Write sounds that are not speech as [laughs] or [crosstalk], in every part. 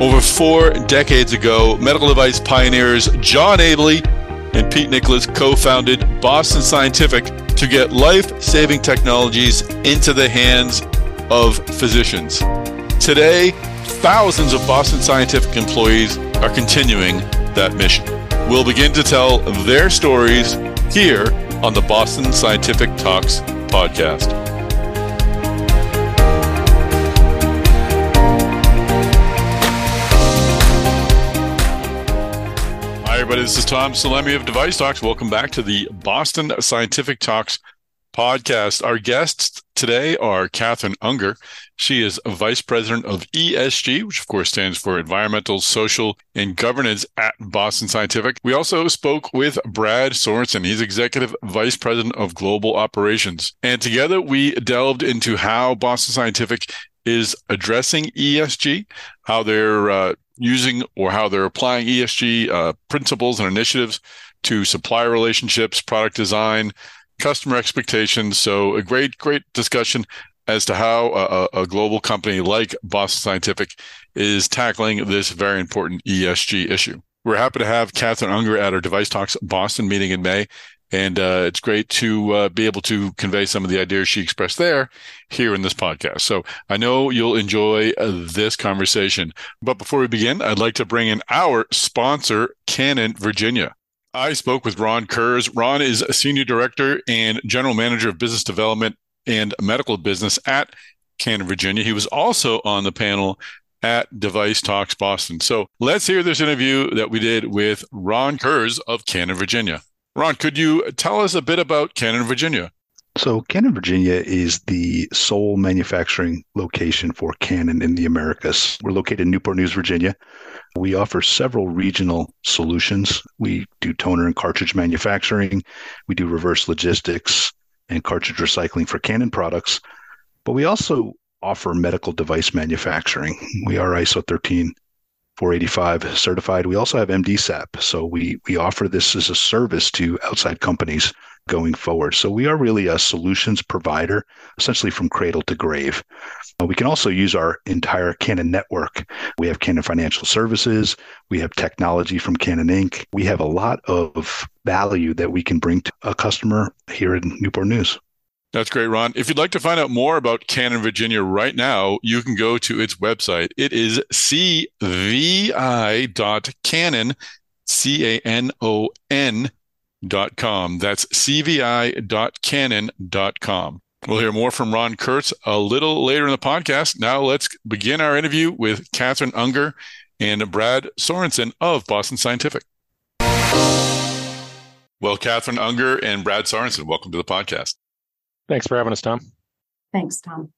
Over four decades ago, medical device pioneers John Abele and Pete Nicholas co founded Boston Scientific to get life saving technologies into the hands of physicians. Today, thousands of Boston Scientific employees are continuing that mission. We'll begin to tell their stories here on the Boston Scientific Talks podcast. Everybody. This is Tom Salemi of Device Talks. Welcome back to the Boston Scientific Talks podcast. Our guests today are Kathryn Unger. She is Vice President of ESG, which of course stands for Environmental, Social, and Governance at Boston Scientific. We also spoke with Brad Sorenson. He's Executive Vice President of Global Operations. And together we delved into how Boston Scientific is addressing ESG, how they're uh, using or how they're applying ESG uh, principles and initiatives to supplier relationships, product design, customer expectations. So a great, great discussion as to how a, a, global company like Boston Scientific is tackling this very important ESG issue. We're happy to have Kathryn Unger at our Device Talks Boston meeting in May. And uh, it's great to uh, be able to convey some of the ideas she expressed there here in this podcast. So I know you'll enjoy uh, this conversation. But before we begin, I'd like to bring in our sponsor, Canon Virginia. I spoke with Ron Kurz. Ron is a senior director and general manager of business development and medical business at Canon Virginia. He was also on the panel at Device Talks Boston. So let's hear this interview that we did with Ron Kurz of Canon Virginia. Ron, could you tell us a bit about Canon Virginia? So, Canon, Virginia is the sole manufacturing location for Canon in the Americas. We're located in Newport News, Virginia. We offer several regional solutions. We do toner and cartridge manufacturing, we do reverse logistics and cartridge recycling for Canon products, but we also offer medical device manufacturing. We are ISO 13 485 certified. We also have MDSAP. So we we offer this as a service to outside companies going forward. So we are really a solutions provider, essentially from cradle to grave. Uh, we can also use our entire Canon network. We have Canon Financial Services. We have technology from Canon Inc. We have a lot of value that we can bring to a customer here in Newport News. That's great, Ron. If you'd like to find out more about Canon Virginia right now, you can go to its website. It is cvi.canon, C A N O N dot com. That's cvi.canon.com. We'll hear more from Ron Kurz a little later in the podcast. Now let's begin our interview with Kathryn Unger and Brad Sorenson of Boston Scientific. Well, Kathryn Unger and Brad Sorenson, welcome to the podcast. Thanks for having us, Tom. Thanks, Tom.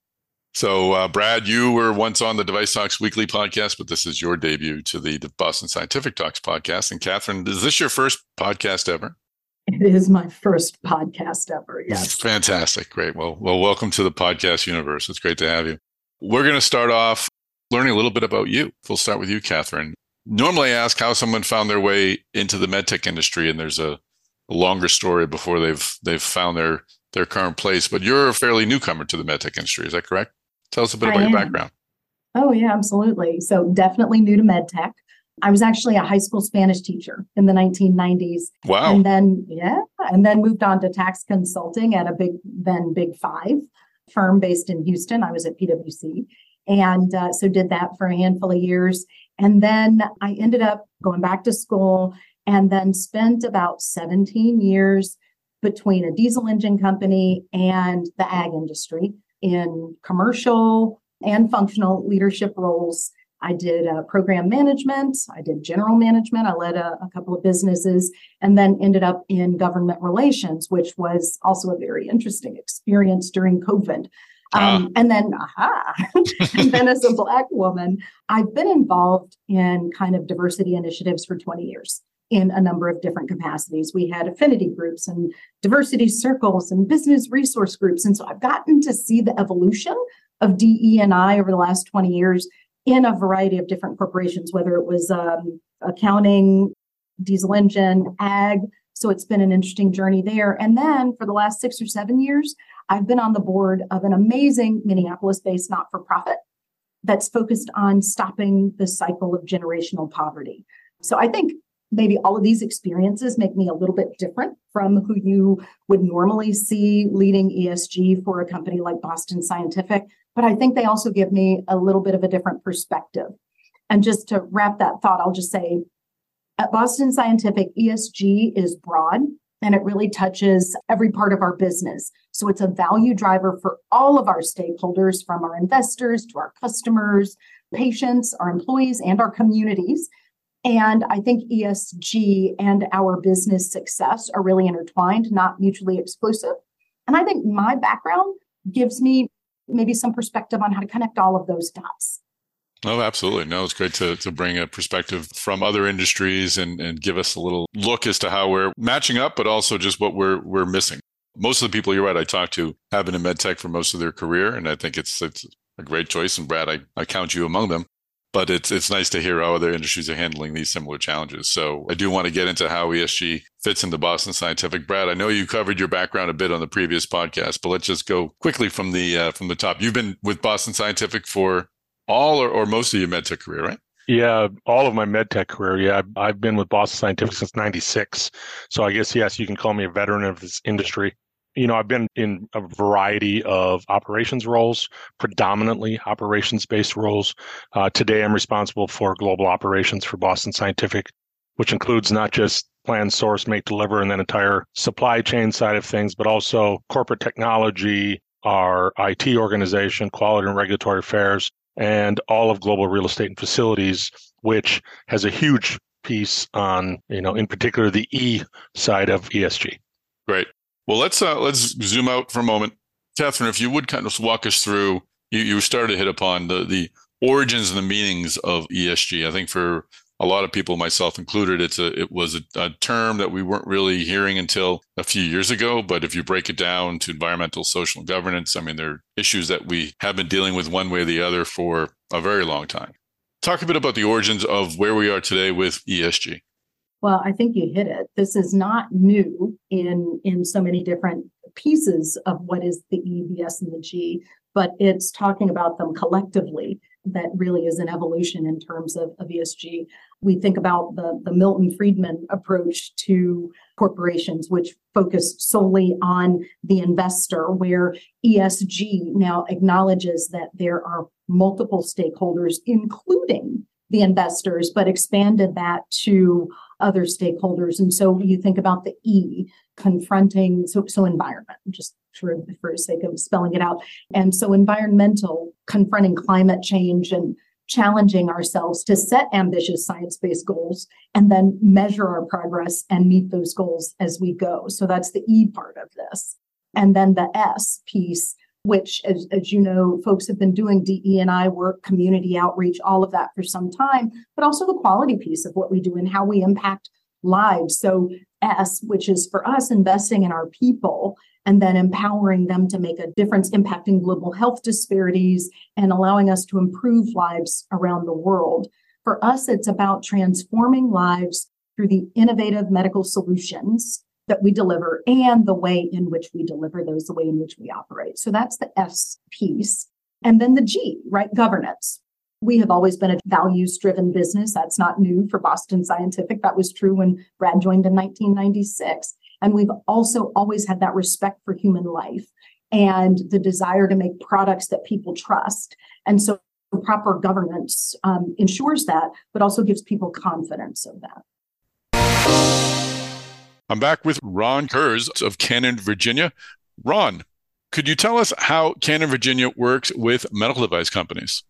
So, uh, Brad, you were once on the Device Talks Weekly podcast, but this is your debut to the, the Boston Scientific Talks podcast. And Kathryn, is this your first podcast ever? It is my first podcast ever. Yes. Fantastic. Great. Well, well, welcome to the podcast universe. It's great to have you. We're going to start off learning a little bit about you. We'll start with you, Kathryn. Normally, I ask how someone found their way into the medtech industry, and there's a, a longer story before they've they've found their their current place. But you're a fairly newcomer to the medtech industry. Is that correct? Tell us a bit I about am. your background. Oh, yeah, absolutely. So, definitely new to medtech. I was actually a high school Spanish teacher in the 1990s. Wow. And then, yeah, and then moved on to tax consulting at a big, then Big Five firm based in Houston. I was at PwC. And uh, so did that for a handful of years. And then I ended up going back to school and then spent about 17 years between a diesel engine company and the ag industry in commercial and functional leadership roles. I did uh, program management, I did general management, I led a, a, couple of businesses, and then ended up in government relations, which was also a very interesting experience during COVID. Um, uh. And then, aha, [laughs] and then as a Black woman, I've been involved in kind of diversity initiatives for 20 years in a number of different capacities. We had affinity groups and diversity circles and business resource groups. And so I've gotten to see the evolution of DE&I over the last 20 years in a variety of different corporations, whether it was um, accounting, diesel engine, ag. So it's been an interesting journey there. And then for the last six or seven years, I've been on the board of an amazing Minneapolis based not for profit that's focused on stopping the cycle of generational poverty. So I think maybe all of these experiences make me a little bit different from who you would normally see leading ESG for a company like Boston Scientific. But I think they also give me a little bit of a different perspective. And just to wrap that thought, I'll just say at Boston Scientific, ESG is broad and it really touches every part of our business. So it's a value driver for all of our stakeholders, from our investors to our customers, patients, our employees, and our communities. And I think ESG and our business success are really intertwined, not mutually exclusive. And I think my background gives me maybe some perspective on how to connect all of those dots. Oh, absolutely. No, it's great to, to bring a perspective from other industries and, and give us a little look as to how we're matching up, but also just what we're we're missing. Most of the people you're right, I talked to have been in medtech for most of their career, and I think it's it's a great choice. And Brad, I, I count you among them. But it's it's nice to hear how other industries are handling these similar challenges. So I do want to get into how ESG fits into Boston Scientific. Brad, I know you covered your background a bit on the previous podcast, but let's just go quickly from the uh, from the top. You've been with Boston Scientific for all or, or most of your med tech career, right? Yeah, all of my med tech career. Yeah, I've been with Boston Scientific since 96. So I guess, yes, you can call me a veteran of this industry. You know, I've been in a variety of operations roles, predominantly operations based roles. Uh, today, I'm responsible for global operations for Boston Scientific, which includes not just plan, source, make, deliver, and then entire supply chain side of things, but also corporate technology, our IT organization, quality and regulatory affairs, and all of global real estate and facilities, which has a huge piece on, you know, in particular the E side of ESG. Great. Well, let's uh, let's zoom out for a moment, Kathryn. If you would kind of walk us through, you, you started to hit upon the the origins and the meanings of ESG. I think for a lot of people, myself included, it's a it was a, a, term that we weren't really hearing until a few years ago. But if you break it down to environmental, social, and governance, I mean, there are issues that we have been dealing with one way or the other for a very long time. Talk a bit about the origins of where we are today with ESG. Well, I think you hit it. This is not new in in so many different pieces of what is the E, the S, and the G, but it's talking about them collectively that really is an evolution in terms of, of ESG. We think about the, the Milton Friedman approach to corporations, which focused solely on the investor, where ESG now acknowledges that there are multiple stakeholders, including the investors, but expanded that to other stakeholders. And so you think about the E confronting, so, so environment, just for, for sake of spelling it out. And so environmental, confronting climate change and challenging ourselves to set ambitious science based goals and then measure our progress and meet those goals as we go. So that's the E part of this. And then the S piece which, as, as you know, folks have been doing DE&I work, community outreach, all of that for some time, but also the quality piece of what we do and how we impact lives. So, S, which is for us investing in our people and then empowering them to make a difference, impacting global health disparities and allowing us to improve lives around the world. For us, it's about transforming lives through the innovative medical solutions that we deliver and the way in which we deliver those, the way in which we operate. So that's the S piece. And then the G, right? Governance. We have always been a values driven business. That's not new for Boston Scientific. That was true when Brad joined in 1996. And we've also always had that respect for human life and the desire to make products that people trust. And so proper governance um, ensures that, but also gives people confidence of that. I'm back with Ron Kurz of Canon, Virginia. Ron, could you tell us how Canon, Virginia works with medical device companies?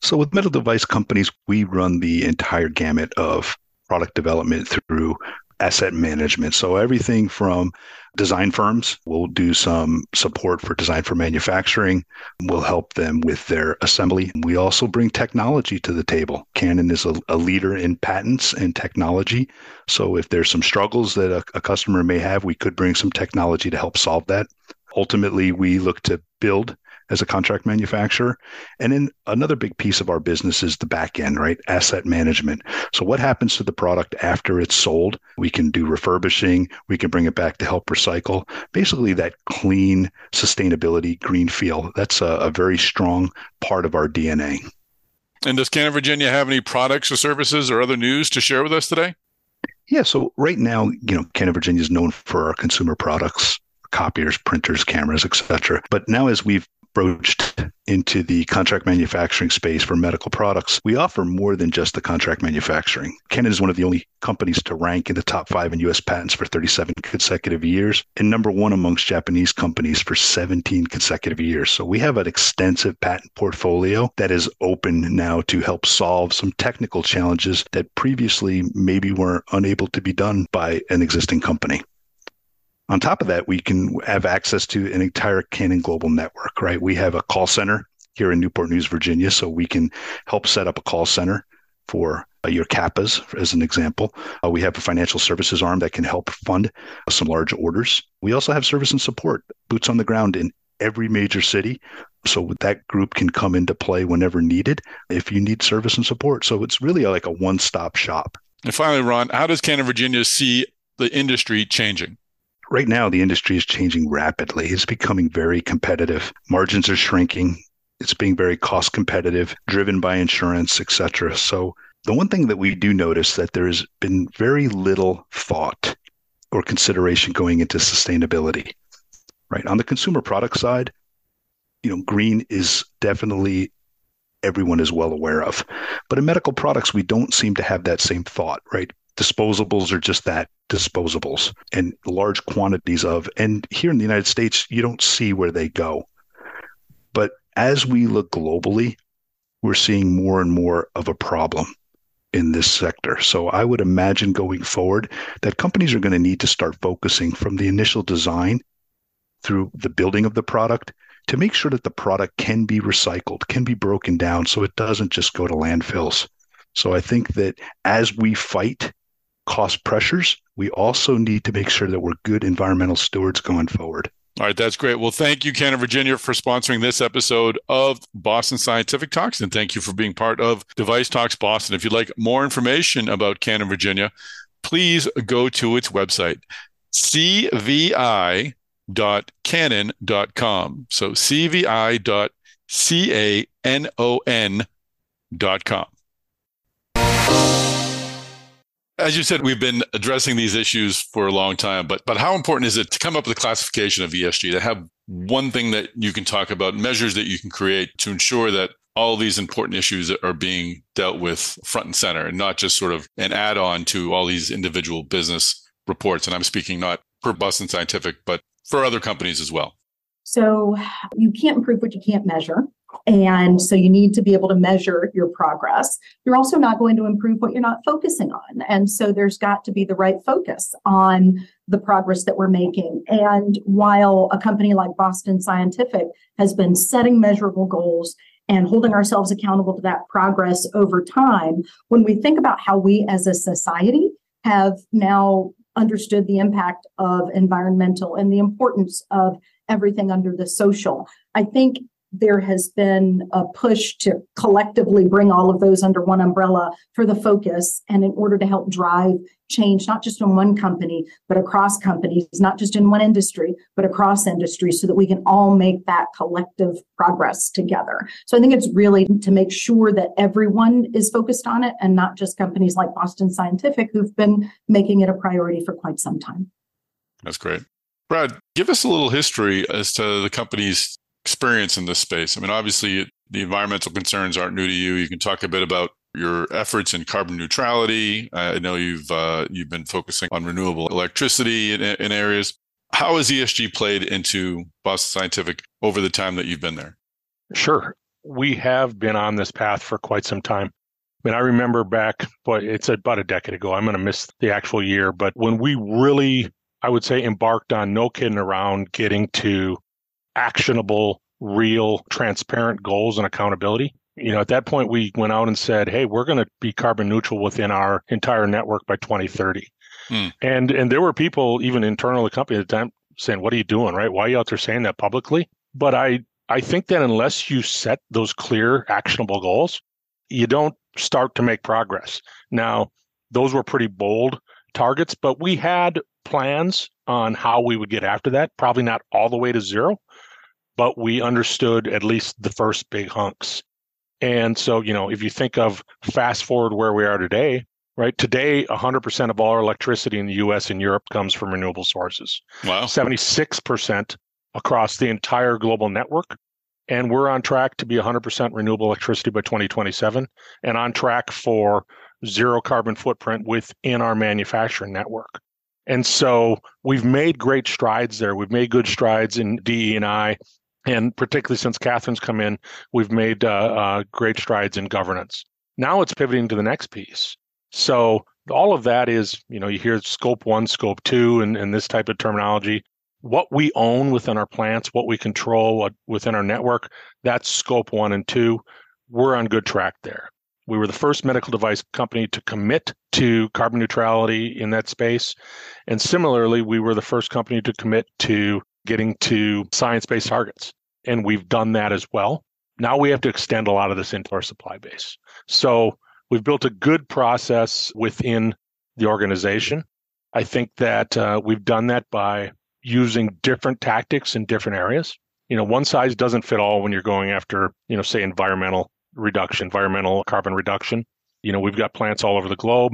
So, with medical device companies, we run the entire gamut of product development through asset management. So, everything from design firms. We'll do some support for design for manufacturing. We'll help them with their assembly. We also bring technology to the table. Canon is a, a leader in patents and technology. So if there's some struggles that a, a customer may have, we could bring some technology to help solve that. Ultimately, we look to build as a contract manufacturer. And then another big piece of our business is the back end, right? Asset management. So what happens to the product after it's sold? We can do refurbishing, we can bring it back to help recycle. Basically that clean sustainability green feel. That's a, a very strong part of our DNA. And does Canon Virginia have any products or services or other news to share with us today? Yeah, so right now, you know, Canon Virginia is known for our consumer products, copiers, printers, cameras, etc. But now as we've broached into the contract manufacturing space for medical products, we offer more than just the contract manufacturing. Canon is one of the only companies to rank in the top five in US patents for 37 consecutive years and number one amongst Japanese companies for 17 consecutive years. So we have an extensive patent portfolio that is open now to help solve some technical challenges that previously maybe were unable to be done by an existing company. On top of that, we can have access to an entire Canon global network, right? We have a call center here in Newport News, Virginia, so we can help set up a call center for uh, your CAPAs, as an example. Uh, we have a financial services arm that can help fund some large orders. We also have service and support, boots on the ground in every major city. So that group can come into play whenever needed if you need service and support. So it's really like a one stop shop. And finally, Ron, how does Canon Virginia see the industry changing? Right now the industry is changing rapidly. It's becoming very competitive. Margins are shrinking. It's being very cost competitive, driven by insurance, et cetera. So the one thing that we do notice that there has been very little thought or consideration going into sustainability. Right. On the consumer product side, you know, green is definitely everyone is well aware of. But in medical products, we don't seem to have that same thought, right? Disposables are just that disposables and large quantities of. And here in the United States, you don't see where they go. But as we look globally, we're seeing more and more of a problem in this sector. So I would imagine going forward that companies are going to need to start focusing from the initial design through the building of the product to make sure that the product can be recycled, can be broken down so it doesn't just go to landfills. So I think that as we fight cost pressures, we also need to make sure that we're good environmental stewards going forward. All right, that's great. Well, thank you, Canon Virginia, for sponsoring this episode of Boston Scientific Talks, and thank you for being part of Device Talks Boston. If you'd like more information about Canon Virginia, please go to its website, cvi.canon.com. So cvi.canon.com as you said, we've been addressing these issues for a long time, but but how important is it to come up with a classification of ESG to have one thing that you can talk about, measures that you can create to ensure that all these important issues are being dealt with front and center and not just sort of an add-on to all these individual business reports. And I'm speaking not for Boston Scientific, but for other companies as well. So you can't improve what you can't measure. And so you need to be able to measure your progress. You're also not going to improve what you're not focusing on. And so there's got to be the right focus on the progress that we're making. And while a company like Boston Scientific has been setting measurable goals and holding ourselves accountable to that progress over time, when we think about how we as a society have now understood the impact of environmental and the importance of everything under the social, I think there has been a push to collectively bring all of those under one umbrella for the focus and in order to help drive change not just in one company but across companies not just in one industry but across industries so that we can all make that collective progress together. So i think it's really to make sure that everyone is focused on it and not just companies like boston scientific who've been making it a priority for quite some time. That's great. Brad give us a little history as to the company's experience in this space? I mean, obviously, the environmental concerns aren't new to you. You can talk a bit about your efforts in carbon neutrality. I know you've uh, you've been focusing on renewable electricity in, in areas. How has ESG played into Boston Scientific over the time that you've been there? Sure, we have been on this path for quite some time. I mean, I remember back, but it's about a decade ago. I'm going to miss the actual year, but when we really, I would say, embarked on no kidding around getting to actionable, real, transparent goals and accountability. You know, at that point, we went out and said, "Hey, we're going to be carbon neutral within our entire network by 2030." Hmm. And and there were people even internal the company at the time saying, "What are you doing? Right? Why are you out there saying that publicly?" But I I think that unless you set those clear, actionable goals, you don't start to make progress. Now, those were pretty bold targets, but we had plans on how we would get after that. Probably not all the way to zero, but we understood at least the first big hunks. And so, you know, if you think of fast forward where we are today, right? Today, 100% of all our electricity in the US and Europe comes from renewable sources. Wow. 76% across the entire global network. And we're on track to be 100% renewable electricity by 2027 and on track for zero carbon footprint within our manufacturing network. And so we've made great strides there. We've made good strides in DE and particularly since Kathryn's come in, we've made uh, uh, great strides in governance. Now it's pivoting to the next piece. So all of that is, you know, you hear scope one, scope two, and, and this type of terminology. What we own within our plants, what we control what, within our network, that's scope one and two. We're on good track there. We were the first medical device company to commit to carbon neutrality in that space. And similarly, we were the first company to commit to getting to science based targets. And we've done that as well. Now we have to extend a lot of this into our supply base. So we've built a good process within the organization. I think that uh, we've done that by using different tactics in different areas. You know, one size doesn't fit all when you're going after, you know, say environmental reduction, environmental carbon reduction. You know, we've got plants all over the globe.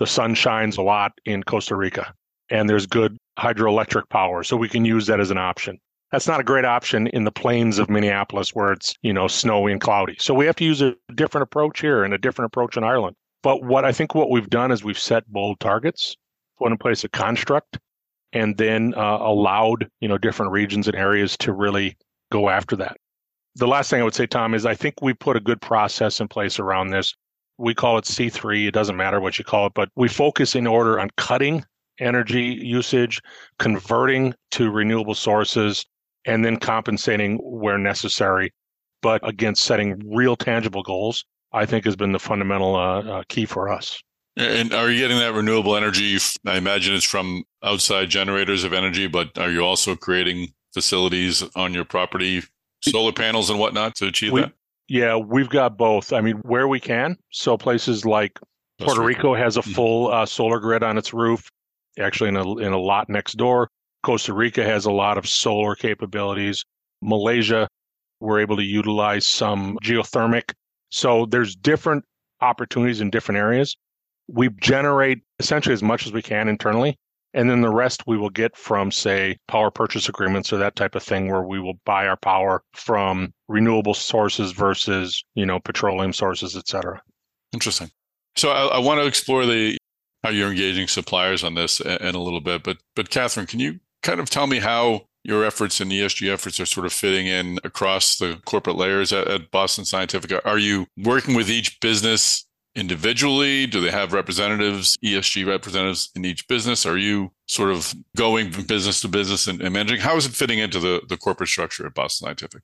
The sun shines a lot in Costa Rica, and there's good hydroelectric power, so we can use that as an option. That's not a great option in the plains of Minneapolis where it's, you know, snowy and cloudy. So we have to use a different approach here and a different approach in Ireland. But what I think what we've done is we've set bold targets, put in place a construct, and then uh, allowed, you know, different regions and areas to really go after that. The last thing I would say, Tom, is I think we put a good process in place around this. We call it C3. It doesn't matter what you call it, but we focus in order on cutting energy usage, converting to renewable sources, and then compensating where necessary. But against setting real tangible goals, I think has been the fundamental uh, uh, key for us. And are you getting that renewable energy? I imagine it's from outside generators of energy, but are you also creating facilities on your property, solar panels and whatnot to achieve we, that? Yeah, we've got both. I mean, where we can. So places like Puerto Rico has a mm-hmm. full uh, solar grid on its roof, actually in a in a lot next door. Costa Rica has a lot of solar capabilities. Malaysia, we're able to utilize some geothermic. So there's different opportunities in different areas. We generate essentially as much as we can internally. And then the rest we will get from, say, power purchase agreements or that type of thing where we will buy our power from renewable sources versus, you know, petroleum sources, et cetera. Interesting. So I, I want to explore the how you're engaging suppliers on this in a little bit. But but Kathryn, can you kind of tell me how your efforts and ESG efforts are sort of fitting in across the corporate layers at, at Boston Scientific? Are you working with each business individually? Do they have representatives, ESG representatives in each business? Are you sort of going from business to business and, and managing? How is it fitting into the, the corporate structure at Boston Scientific?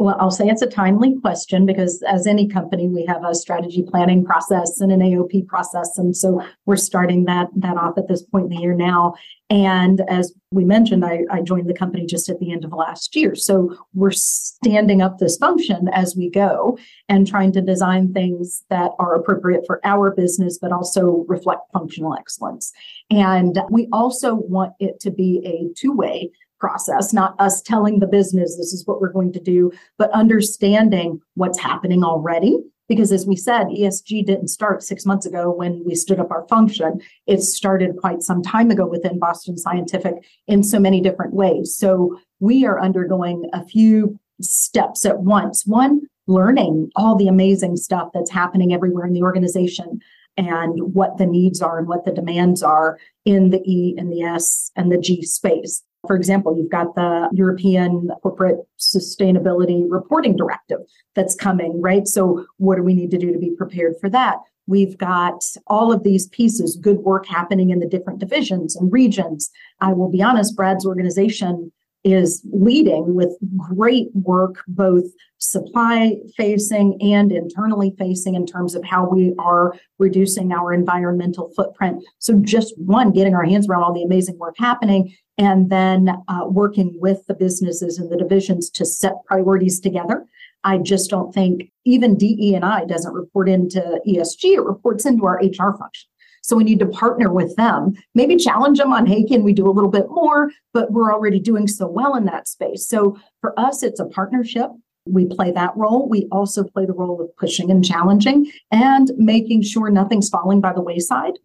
Well, I'll say it's a timely question because, as any company, we have a strategy planning process and an AOP process, and so we're starting that that off at this point in the year now. And as we mentioned, I, I joined the company just at the end of last year, so we're standing up this function as we go and trying to design things that are appropriate for our business, but also reflect functional excellence. And we also want it to be a two way process, not us telling the business this is what we're going to do, but understanding what's happening already. Because as we said, ESG didn't start six months ago when we stood up our function. It started quite some time ago within Boston Scientific in so many different ways. So we are undergoing a few steps at once. One, learning all the amazing stuff that's happening everywhere in the organization and what the needs are and what the demands are in the E and the S and the G space. For example, you've got the European Corporate Sustainability Reporting Directive that's coming, right? So, what do we need to do to be prepared for that? We've got all of these pieces, good work happening in the different divisions and regions. I will be honest, Brad's organization is leading with great work, both supply facing and internally facing in terms of how we are reducing our environmental footprint. So, just one, getting our hands around all the amazing work happening, and then uh, working with the businesses and the divisions to set priorities together. I just don't think even DE and I doesn't report into ESG, it reports into our HR function. So we need to partner with them, maybe challenge them on, hey, can we do a little bit more? But we're already doing so well in that space. So for us, it's a partnership. we play that role. We also play the role of pushing and challenging and making sure nothing's falling by the wayside.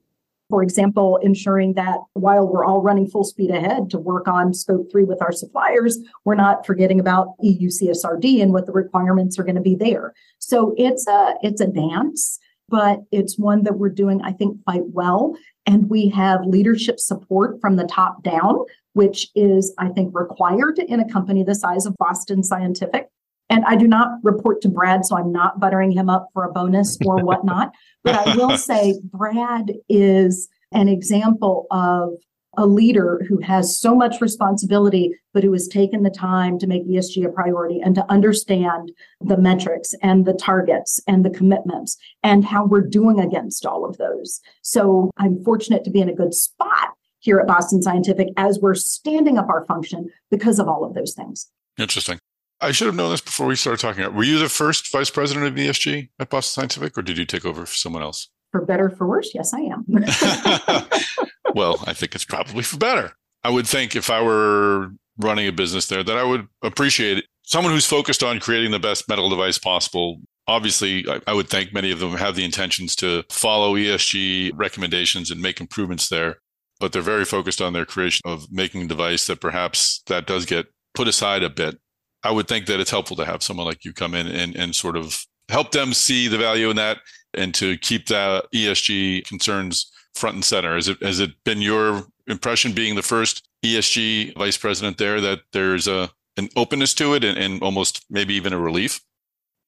For example, ensuring that while we're all running full speed ahead to work on scope three with our suppliers, we're not forgetting about EU CSRD and what the requirements are going to be there. So it's a it's a dance, but it's one that we're doing, I think, quite well. And we have leadership support from the top down, which is, I think, required in a company the size of Boston Scientific. And I do not report to Brad, so I'm not buttering him up for a bonus or [laughs] whatnot. but I will say Brad is an example of a leader who has so much responsibility, but who has taken the time to make ESG a priority and to understand the metrics and the targets and the commitments and how we're doing against all of those. So I'm fortunate to be in a good spot here at Boston Scientific as we're standing up our function because of all of those things. Interesting. I should have known this before we started talking. Were you the first vice president of ESG at Boston Scientific, or did you take over for someone else? For better, for worse, yes, I am. [laughs] [laughs] well, I think it's probably for [laughs] better. I would think if I were running a business there, that I would appreciate someone who's focused on creating the best medical device possible. Obviously, I, I would think many of them have the intentions to follow ESG recommendations and make improvements there, but they're very focused on their creation of making a device that perhaps that does get put aside a bit I would think that it's helpful to have someone like you come in and, and sort of help them see the value in that and to keep that ESG concerns front and center. Has it, has it been your impression being the first ESG vice president there that there's a an openness to it and, and almost maybe even a relief?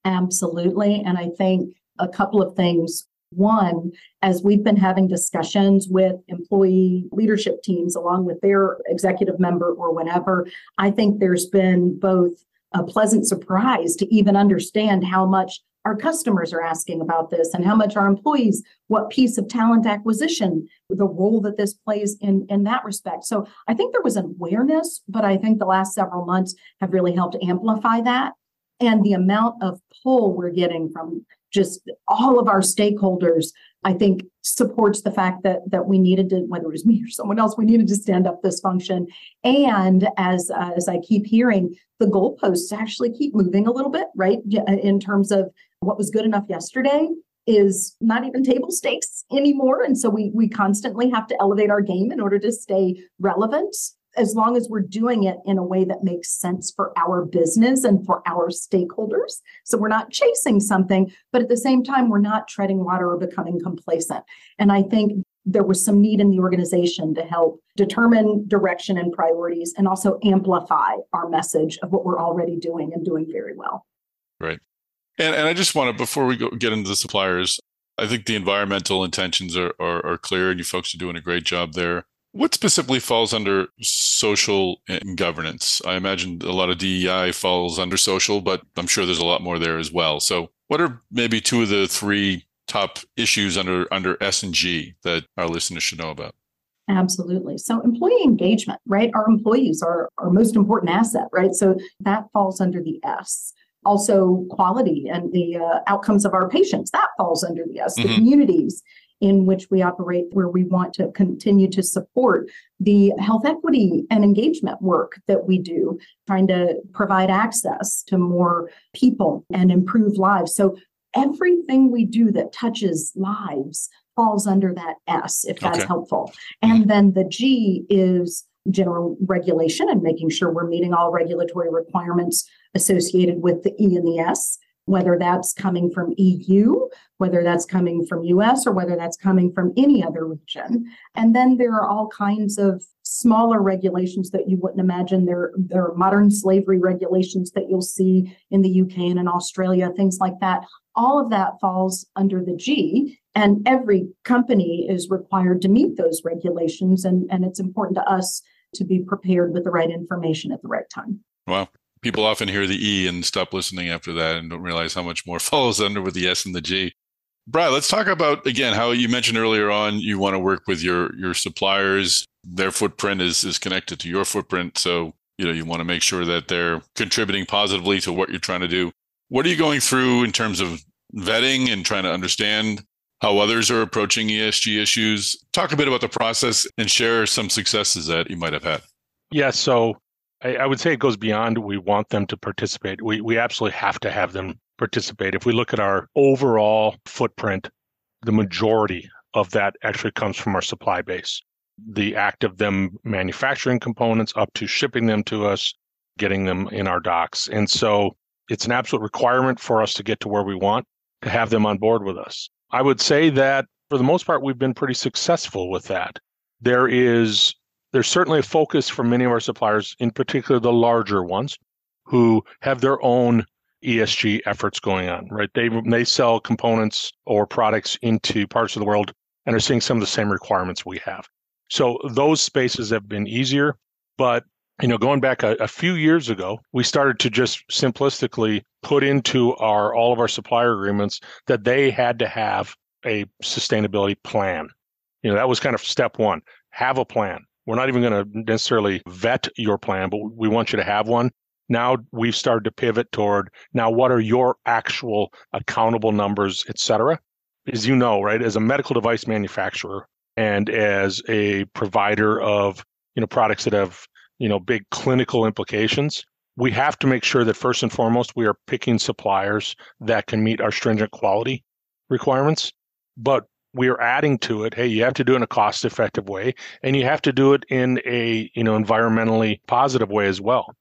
Absolutely. And I think a couple of things. One, as we've been having discussions with employee leadership teams along with their executive member or whatever, I think there's been both a pleasant surprise to even understand how much our customers are asking about this and how much our employees what piece of talent acquisition the role that this plays in in that respect so i think there was an awareness but i think the last several months have really helped amplify that and the amount of pull we're getting from just all of our stakeholders I think supports the fact that that we needed to, whether it was me or someone else, we needed to stand up this function. And as uh, as I keep hearing, the goalposts actually keep moving a little bit, right? In terms of what was good enough yesterday is not even table stakes anymore, and so we we constantly have to elevate our game in order to stay relevant as long as we're doing it in a way that makes sense for our business and for our stakeholders. So we're not chasing something, but at the same time, we're not treading water or becoming complacent. And I think there was some need in the organization to help determine direction and priorities and also amplify our message of what we're already doing and doing very well. Right. And, and I just want to, before we go, get into the suppliers, I think the environmental intentions are, are, are clear and you folks are doing a great job there. What specifically falls under social and governance? I imagine a lot of DEI falls under social, but I'm sure there's a lot more there as well. So, what are maybe two of the three top issues under under S and G that our listeners should know about? Absolutely. So employee engagement, right? Our employees are our most important asset, right? So that falls under the S. Also, quality and the uh, outcomes of our patients, that falls under the S. Mm-hmm. The communities in which we operate, where we want to continue to support the health equity and engagement work that we do, trying to provide access to more people and improve lives. So, everything we do that touches lives falls under that S, if that's okay. helpful. And then the G is general regulation and making sure we're meeting all regulatory requirements associated with the E and the S whether that's coming from EU, whether that's coming from US, or whether that's coming from any other region. And then there are all kinds of smaller regulations that you wouldn't imagine. There, there are modern slavery regulations that you'll see in the UK and in Australia, things like that. All of that falls under the G, and every company is required to meet those regulations. And, and it's important to us to be prepared with the right information at the right time. Wow people often hear the E and stop listening after that and don't realize how much more [laughs] follows under with the S and the G. Brad, let's talk about again how you mentioned earlier on you want to work with your your suppliers. Their footprint is is connected to your footprint, so you know you want to make sure that they're contributing positively to what you're trying to do. What are you going through in terms of vetting and trying to understand how others are approaching ESG issues? Talk a bit about the process and share some successes that you might have had. Yeah, so I, I would say it goes beyond we want them to participate. We, we absolutely have to have them participate. If we look at our overall footprint, the majority of that actually comes from our supply base. The act of them manufacturing components up to shipping them to us, getting them in our docks. And so it's an absolute requirement for us to get to where we want to have them on board with us. I would say that for the most part, we've been pretty successful with that. There is there's certainly a focus from many of our suppliers, in particular the larger ones, who have their own ESG efforts going on, right? They they sell components or products into parts of the world and are seeing some of the same requirements we have. So those spaces have been easier, but you know, going back a, a few years ago, we started to just simplistically put into our all of our supplier agreements that they had to have a sustainability plan. You know, that was kind of step one. Have a plan. We're not even going to necessarily vet your plan, but we want you to have one. Now we've started to pivot toward now what are your actual accountable numbers, et cetera. As you know, right, as a medical device manufacturer and as a provider of, you know, products that have, you know, big clinical implications, we have to make sure that first and foremost we are picking suppliers that can meet our stringent quality requirements. But we are adding to it hey you have to do it in a cost effective way and you have to do it in a you know environmentally positive way as well.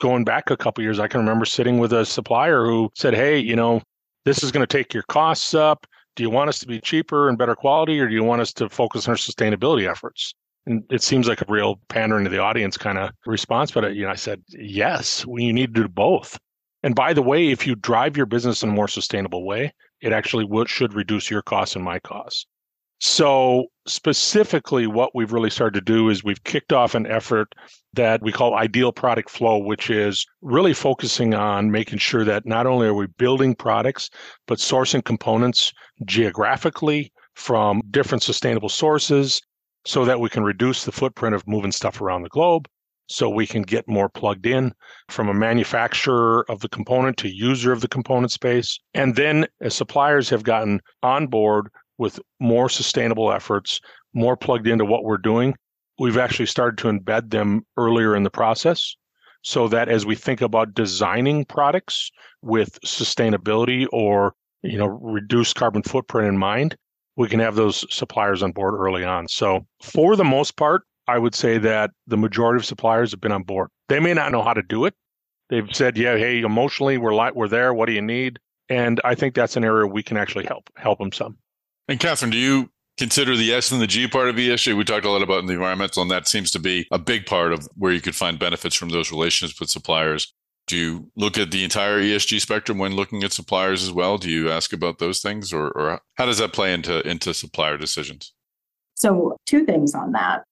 Going back a couple years i can remember sitting with a supplier who said hey you know this is going to take your costs up. Do you want us to be cheaper and better quality or do you want us to focus on our sustainability efforts? And it seems like a real pandering to the audience kind of response but uh, you know i said yes we need to do both. And by the way if you drive your business in a more sustainable way it actually would, should reduce your costs and my costs. So, specifically, what we've really started to do is we've kicked off an effort that we call Ideal Product Flow, which is really focusing on making sure that not only are we building products, but sourcing components geographically from different sustainable sources so that we can reduce the footprint of moving stuff around the globe so we can get more plugged in from a manufacturer of the component to user of the component space. And then as suppliers have gotten on board with more sustainable efforts, more plugged into what we're doing, we've actually started to embed them earlier in the process so that as we think about designing products with sustainability or you know reduced carbon footprint in mind we can have those suppliers on board early on so for the most part I would say that the majority of suppliers have been on board. They may not know how to do it. They've said, "Yeah, hey, emotionally, we're li- we're there. What do you need?" And I think that's an area we can actually help help them some. And Kathryn, do you consider the S and the G part of ESG? We talked a lot about in the environmental, and that seems to be a big part of where you could find benefits from those relationships with suppliers. Do you look at the entire ESG spectrum when looking at suppliers as well? Do you ask about those things, or, or how does that play into into supplier decisions? So, two things on that.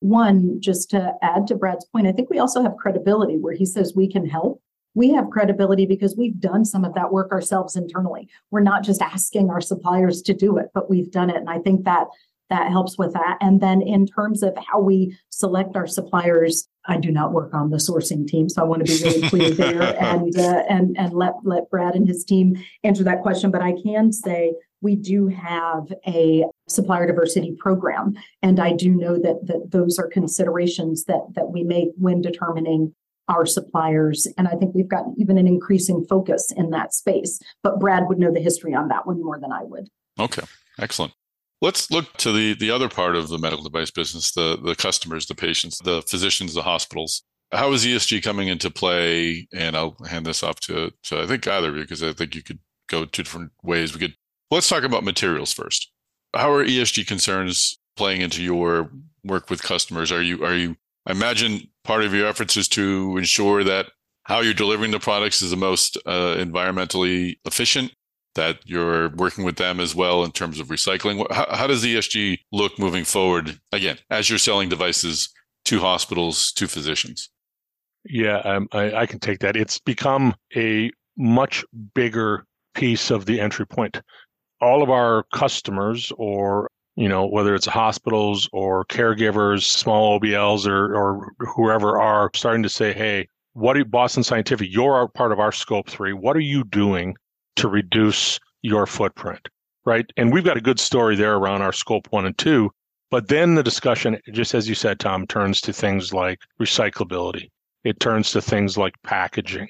One, just to add to Brad's point, I think we also have credibility where he says we can help. We have credibility because we've done some of that work ourselves internally. We're not just asking our suppliers to do it, but we've done it. And I think that that helps with that. And then in terms of how we select our suppliers, I do not work on the sourcing team, so I want to be really clear there [laughs] and uh, and and let let Brad and his team answer that question. But I can say we do have a supplier diversity program, and I do know that that those are considerations that that we make when determining our suppliers. And I think we've got even an increasing focus in that space. But Brad would know the history on that one more than I would. Okay, excellent. Let's look to the the other part of the medical device business, the the customers, the patients, the physicians, the hospitals. How is ESG coming into play? And I'll hand this off to, to I think either of you because I think you could go two different ways. We could let's talk about materials first. How are ESG concerns playing into your work with customers? Are you are you I imagine part of your efforts is to ensure that how you're delivering the products is the most uh, environmentally efficient that you're working with them as well in terms of recycling? How, how does ESG look moving forward, again, as you're selling devices to hospitals, to physicians? Yeah, um, I, I can take that. It's become a much bigger piece of the entry point. All of our customers, or you know, whether it's hospitals or caregivers, small OBLs, or or whoever are starting to say, "Hey, what are Boston Scientific? You're part of our scope three. What are you doing to reduce your footprint, right? And we've got a good story there around our scope one and two. But then the discussion, just as you said, Tom, turns to things like recyclability. it turns to things like packaging.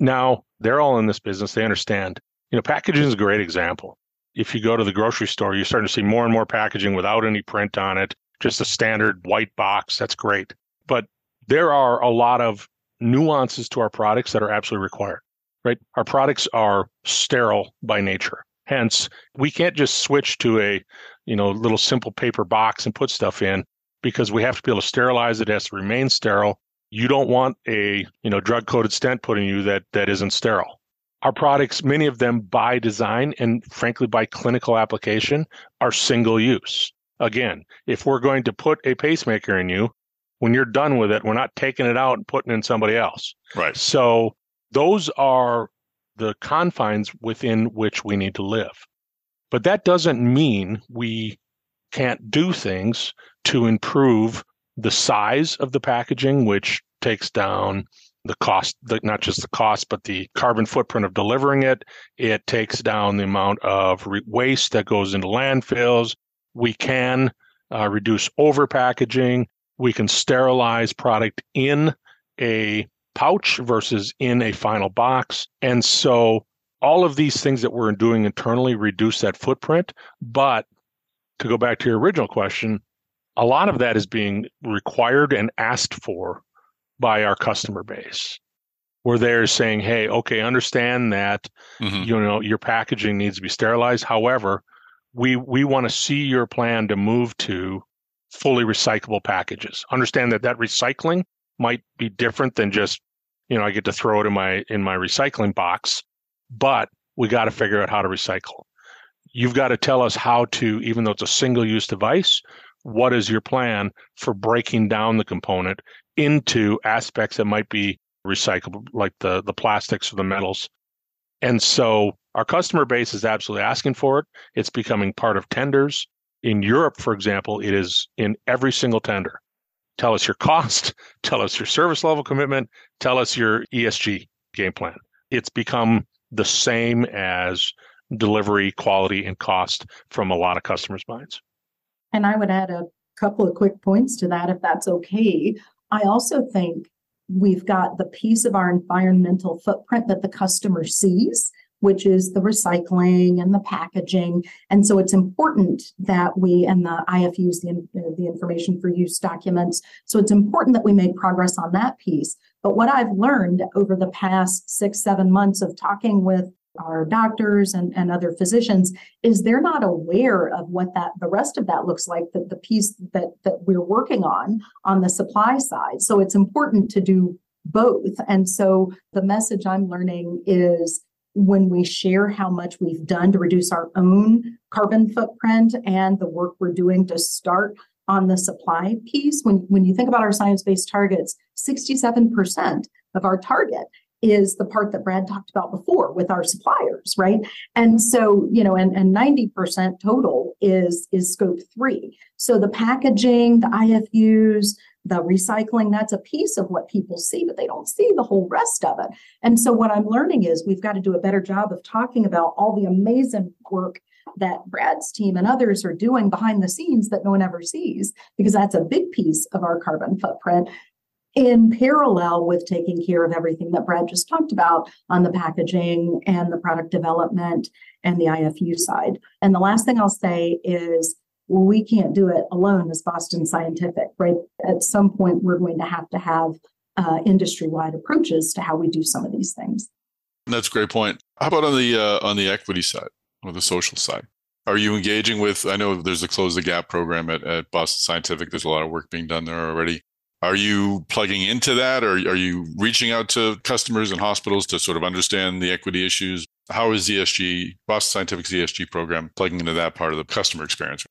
Now, they're all in this business. They understand. You know, packaging is a great example. If you go to the grocery store, you're starting to see more and more packaging without any print on it, just a standard white box. That's great. But there are a lot of nuances to our products that are absolutely required, right? Our products are sterile by nature. Hence, we can't just switch to a, you know, little simple paper box and put stuff in because we have to be able to sterilize it. It has to remain sterile. You don't want a, you know, drug-coated stent put in you that that isn't sterile. Our products, many of them by design and frankly by clinical application, are single use. Again, if we're going to put a pacemaker in you, when you're done with it, we're not taking it out and putting in somebody else. Right. So those are the confines within which we need to live. But that doesn't mean we can't do things to improve the size of the packaging, which takes down the cost, the, not just the cost, but the carbon footprint of delivering it. It takes down the amount of re- waste that goes into landfills. We can uh, reduce over packaging. We can sterilize product in a pouch versus in a final box. And so all of these things that we're doing internally reduce that footprint. But to go back to your original question, a lot of that is being required and asked for by our customer base. Where they're saying hey okay understand that mm-hmm. you know your packaging needs to be sterilized. However we we want to see your plan to move to fully recyclable packages. Understand that that recycling might be different than just you know i get to throw it in my in my recycling box but we got to figure out how to recycle. You've got to tell us how to even though it's a single use device what is your plan for breaking down the component into aspects that might be recyclable like the the plastics or the metals and so our customer base is absolutely asking for it it's becoming part of tenders in europe for example it is in every single tender Tell us your cost, [laughs] tell us your service level commitment, tell us your ESG game plan. It's become the same as delivery, quality, and cost from a lot of customers' minds. And I would add a couple of quick points to that, if that's okay. I also think we've got the piece of our environmental footprint that the customer sees which is the recycling and the packaging. And so it's important that we, and the IFUs, the, the information for use documents. So it's important that we make progress on that piece. But what I've learned over the past six, seven months of talking with our doctors and, and other physicians is they're not aware of what that the rest of that looks like the, the piece that that we're working on on the supply side. So it's important to do both. And so the message i'm learning is when we share how much we've done to reduce our own carbon footprint and the work we're doing to start on the supply piece, when, when you think about our science based targets, 67% of our target is the part that Brad talked about before with our suppliers, right? And so, you know, and, and 90% total is is scope three. So the packaging, the IFUs, the recycling that's a piece of what people see but they don't see the whole rest of it and so what i'm learning is we've got to do a better job of talking about all the amazing work that brad's team and others are doing behind the scenes that no one ever sees because that's a big piece of our carbon footprint in parallel with taking care of everything that brad just talked about on the packaging and the product development and the ifu side and the last thing i'll say is we can't do it alone as Boston Scientific, right? At some point, we're going to have to have uh, industry wide approaches to how we do some of these things. That's a great point. How about on the uh, on the equity side or the social side? Are you engaging with? I know there's a Close the Gap program at, at Boston Scientific. There's a lot of work being done there already. Are you plugging into that, or are you reaching out to customers and hospitals to sort of understand the equity issues? How is ESG Boston Scientific's ESG program plugging into that part of the customer experience?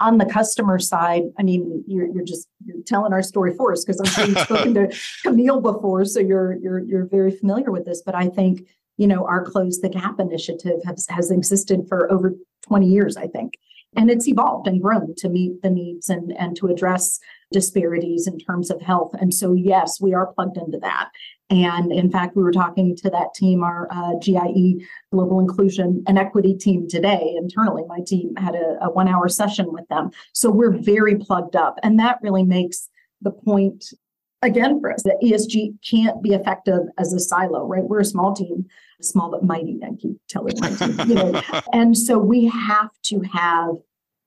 on the customer side, I mean, you're, you're just you're telling our story for us because I'm sure you've [laughs] spoken to Camille before, so you're you're you're very familiar with this. But I think you know our Close the Gap initiative has has existed for over 20 years, I think, and it's evolved and grown to meet the needs and and to address disparities in terms of health. And so, yes, we are plugged into that. And in fact, we were talking to that team, our uh, GIE Global Inclusion and Equity team today internally. My team had a, a one hour session with them. So we're very plugged up. And that really makes the point again for us that ESG can't be effective as a silo, right? We're a small team, small but mighty. I keep telling my team, you know, [laughs] and so we have to have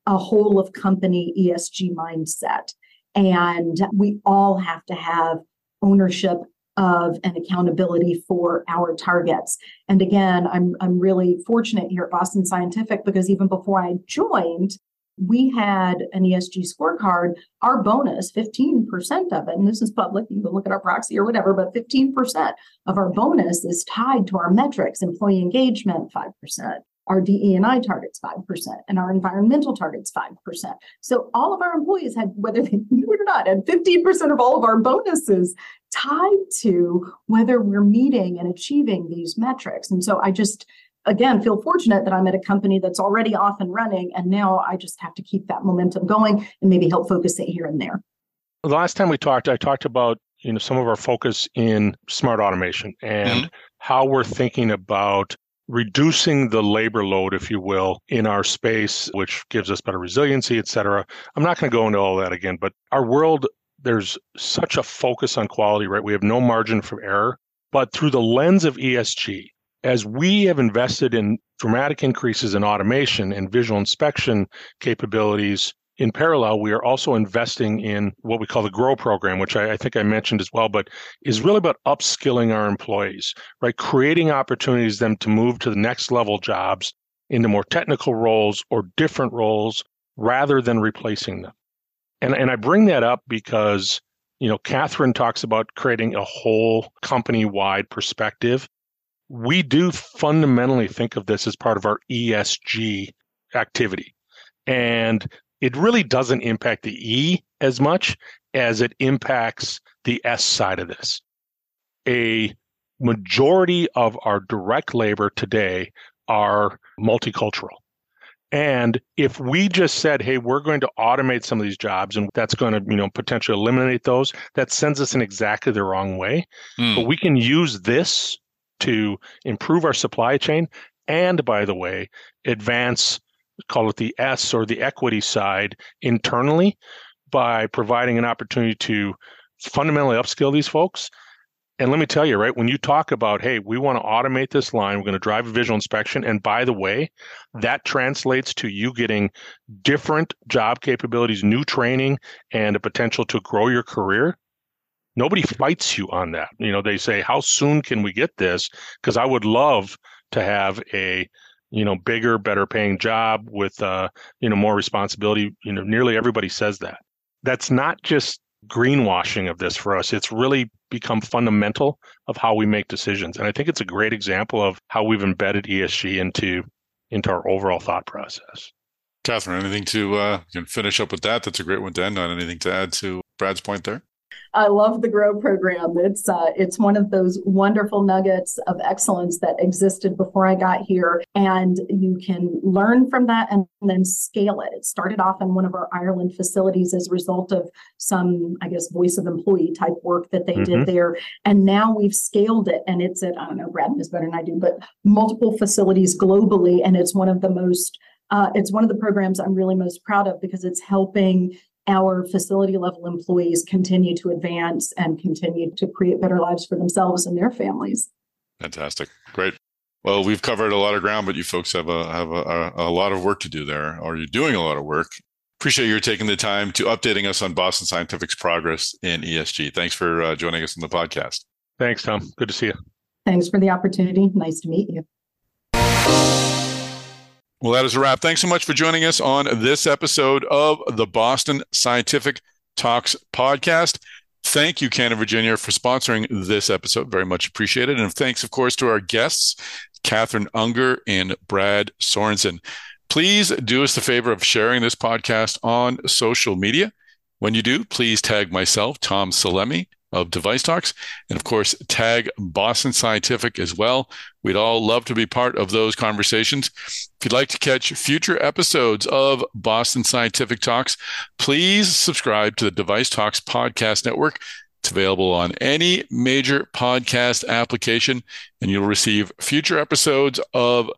a whole of company ESG mindset, and we all have to have ownership of and accountability for our targets. And again, I'm I'm really fortunate here at Boston Scientific because even before I joined, we had an ESG scorecard. Our bonus, 15% of it, and this is public, you can look at our proxy or whatever, but 15% of our bonus is tied to our metrics, employee engagement, 5%. Our DE&I targets 5%, and our environmental targets 5%. So all of our employees had, whether they [laughs] knew it or not, had 15% of all of our bonuses tied to whether we're meeting and achieving these metrics. And so I just again feel fortunate that I'm at a company that's already off and running and now I just have to keep that momentum going and maybe help focus it here and there. The last time we talked I talked about you know some of our focus in smart automation and mm-hmm. how we're thinking about reducing the labor load if you will in our space which gives us better resiliency et cetera i'm not going to go into all that again but our world there's such a focus on quality right we have no margin for error but through the lens of esg as we have invested in dramatic increases in automation and visual inspection capabilities, in parallel, we are also investing in what we call the GROW program, which I, I, think I mentioned as well, but is really about upskilling our employees, right? Creating opportunities them to move to the next level jobs into more technical roles or different roles rather than replacing them. And, and I bring that up because, you know, Kathryn talks about creating a whole company wide perspective we do fundamentally think of this as part of our ESG activity. And it really doesn't impact the E as much as it impacts the S side of this. A majority of our direct labor today are multicultural. And if we just said, hey, we're going to automate some of these jobs and that's going to, you know, potentially eliminate those, that sends us in exactly the wrong way. Mm. But we can use this to improve our supply chain and, by the way, advance, call it the S or the equity side internally by providing an opportunity to fundamentally upskill these folks. And let me tell you, right, when you talk about, hey, we want to automate this line, we're going to drive a visual inspection. And by the way, that translates to you getting different job capabilities, new training, and a potential to grow your career nobody fights you on that. You know, they say, how soon can we get this? Because I would love to have a you know bigger better paying job with uh you know more responsibility. You know nearly everybody says that. That's not just greenwashing of this for us. It's really become fundamental of how we make decisions. And i think it's a great example of how we've embedded esg into into our overall thought process. Kathryn anything to uh you can finish up with that? That's a great one to end on. Anything to add to brad's point there I love the Grow program. It's uh, it's one of those wonderful nuggets of excellence that existed before I got here, and you can learn from that and then scale it. It started off in one of our Ireland facilities as a result of some, I guess, voice of employee type work that they mm-hmm. did there, and now we've scaled it, and it's at I don't know, Brad knows better than I do, but multiple facilities globally, and it's one of the most uh, it's one of the programs I'm really most proud of because it's helping our facility level employees continue to advance and continue to create better lives for themselves and their families. Fantastic. Great. Well, we've covered a lot of ground, but you folks have a have a, a, lot of work to do there, or you're doing a lot of work. Appreciate your taking the time to updating us on Boston Scientific's progress in ESG. Thanks for uh, joining us on the podcast. Thanks, Tom. Good to see you. Thanks for the opportunity. Nice to meet you. Well, that is a wrap. Thanks so much for joining us on this episode of the Boston Scientific Talks podcast. Thank you, Canon, Virginia, for sponsoring this episode. Very much appreciated. And thanks, of course, to our guests, Kathryn Unger and Brad Sorenson. Please do us the favor of sharing this podcast on social media. When you do, please tag myself, Tom Salemi, of Device Talks. And of course, tag Boston Scientific as well. We'd all love to be part of those conversations. If you'd like to catch future episodes of Boston Scientific Talks, please subscribe to the Device Talks Podcast Network. It's available on any major podcast application, and you'll receive future episodes of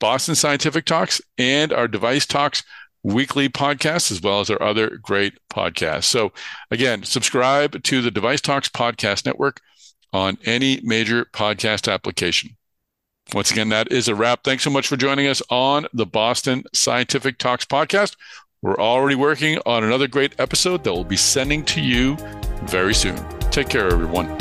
Boston Scientific Talks and our Device Talks weekly podcast, as well as our other great podcasts. So, again, subscribe to the Device Talks Podcast Network on any major podcast application. Once again, that is a wrap. Thanks so much for joining us on the Boston Scientific Talks podcast. We're already working on another great episode that we'll be sending to you very soon. Take care, everyone.